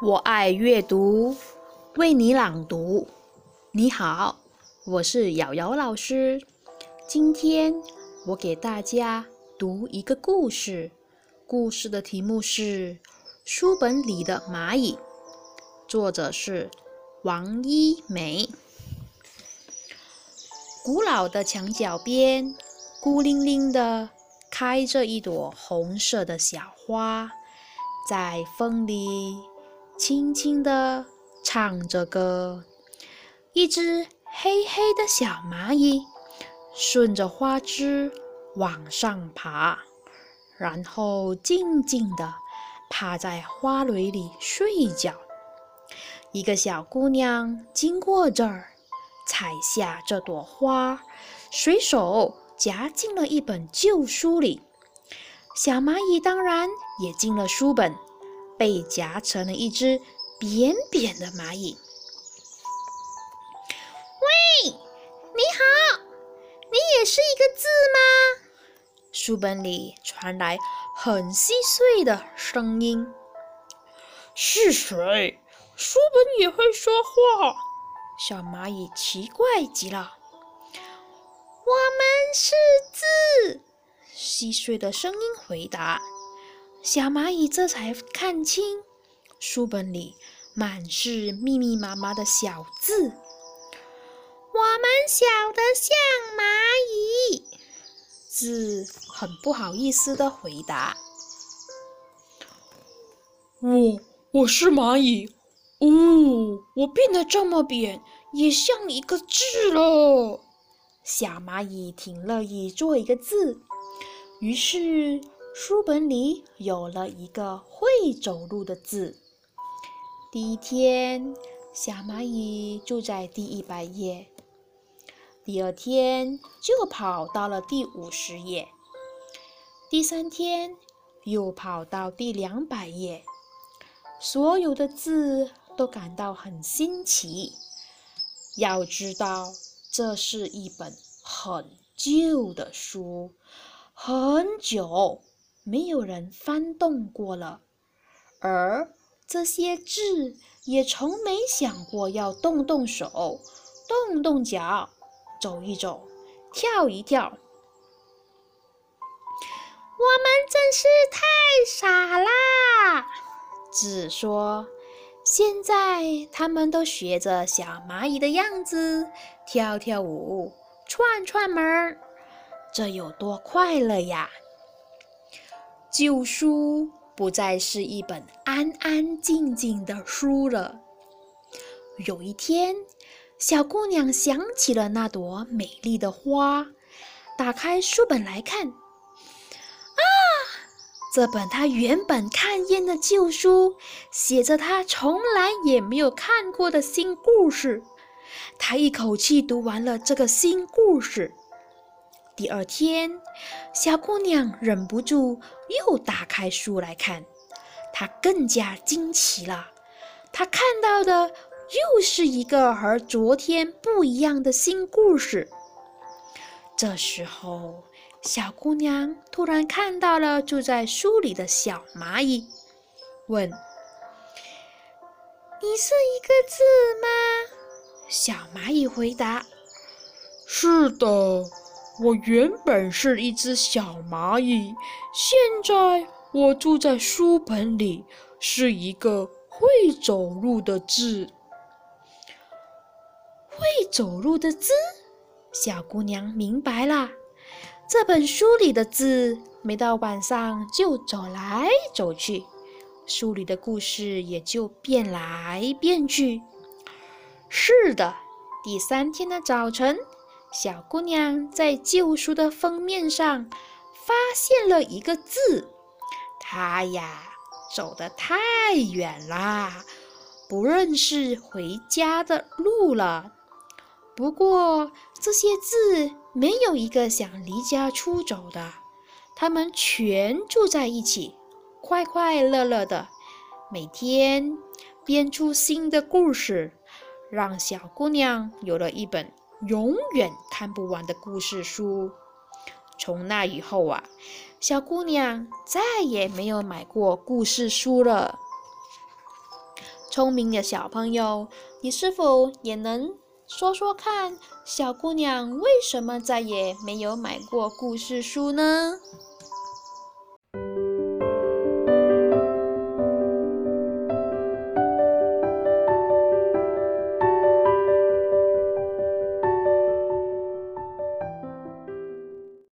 我爱阅读，为你朗读。你好，我是瑶瑶老师。今天我给大家读一个故事，故事的题目是《书本里的蚂蚁》，作者是王一梅。古老的墙角边，孤零零的开着一朵红色的小花，在风里。轻轻地唱着歌，一只黑黑的小蚂蚁顺着花枝往上爬，然后静静地趴在花蕊里睡觉。一个小姑娘经过这儿，采下这朵花，随手夹进了一本旧书里。小蚂蚁当然也进了书本。被夹成了一只扁扁的蚂蚁。喂，你好，你也是一个字吗？书本里传来很细碎的声音。是谁？书本也会说话？小蚂蚁奇怪极了。我们是字。细碎的声音回答。小蚂蚁这才看清，书本里满是密密麻麻的小字。我们小得像蚂蚁，字很不好意思的回答：“我我是蚂蚁，哦，我变得这么扁，也像一个字了。”小蚂蚁挺乐意做一个字，于是。书本里有了一个会走路的字。第一天，小蚂蚁住在第一百页，第二天就跑到了第五十页，第三天又跑到第两百页。所有的字都感到很新奇。要知道，这是一本很旧的书，很久。没有人翻动过了，而这些字也从没想过要动动手、动动脚、走一走、跳一跳。我们真是太傻啦！字说：“现在他们都学着小蚂蚁的样子，跳跳舞、串串门儿，这有多快乐呀！”旧书不再是一本安安静静的书了。有一天，小姑娘想起了那朵美丽的花，打开书本来看。啊，这本她原本看厌的旧书，写着她从来也没有看过的新故事。她一口气读完了这个新故事。第二天，小姑娘忍不住又打开书来看，她更加惊奇了。她看到的又是一个和昨天不一样的新故事。这时候，小姑娘突然看到了住在书里的小蚂蚁，问：“你是一个字吗？”小蚂蚁回答：“是的。”我原本是一只小蚂蚁，现在我住在书本里，是一个会走路的字。会走路的字，小姑娘明白了。这本书里的字，每到晚上就走来走去，书里的故事也就变来变去。是的，第三天的早晨。小姑娘在旧书的封面上发现了一个字，她呀走得太远啦，不认识回家的路了。不过这些字没有一个想离家出走的，他们全住在一起，快快乐乐的，每天编出新的故事，让小姑娘有了一本。永远看不完的故事书。从那以后啊，小姑娘再也没有买过故事书了。聪明的小朋友，你是否也能说说看，小姑娘为什么再也没有买过故事书呢？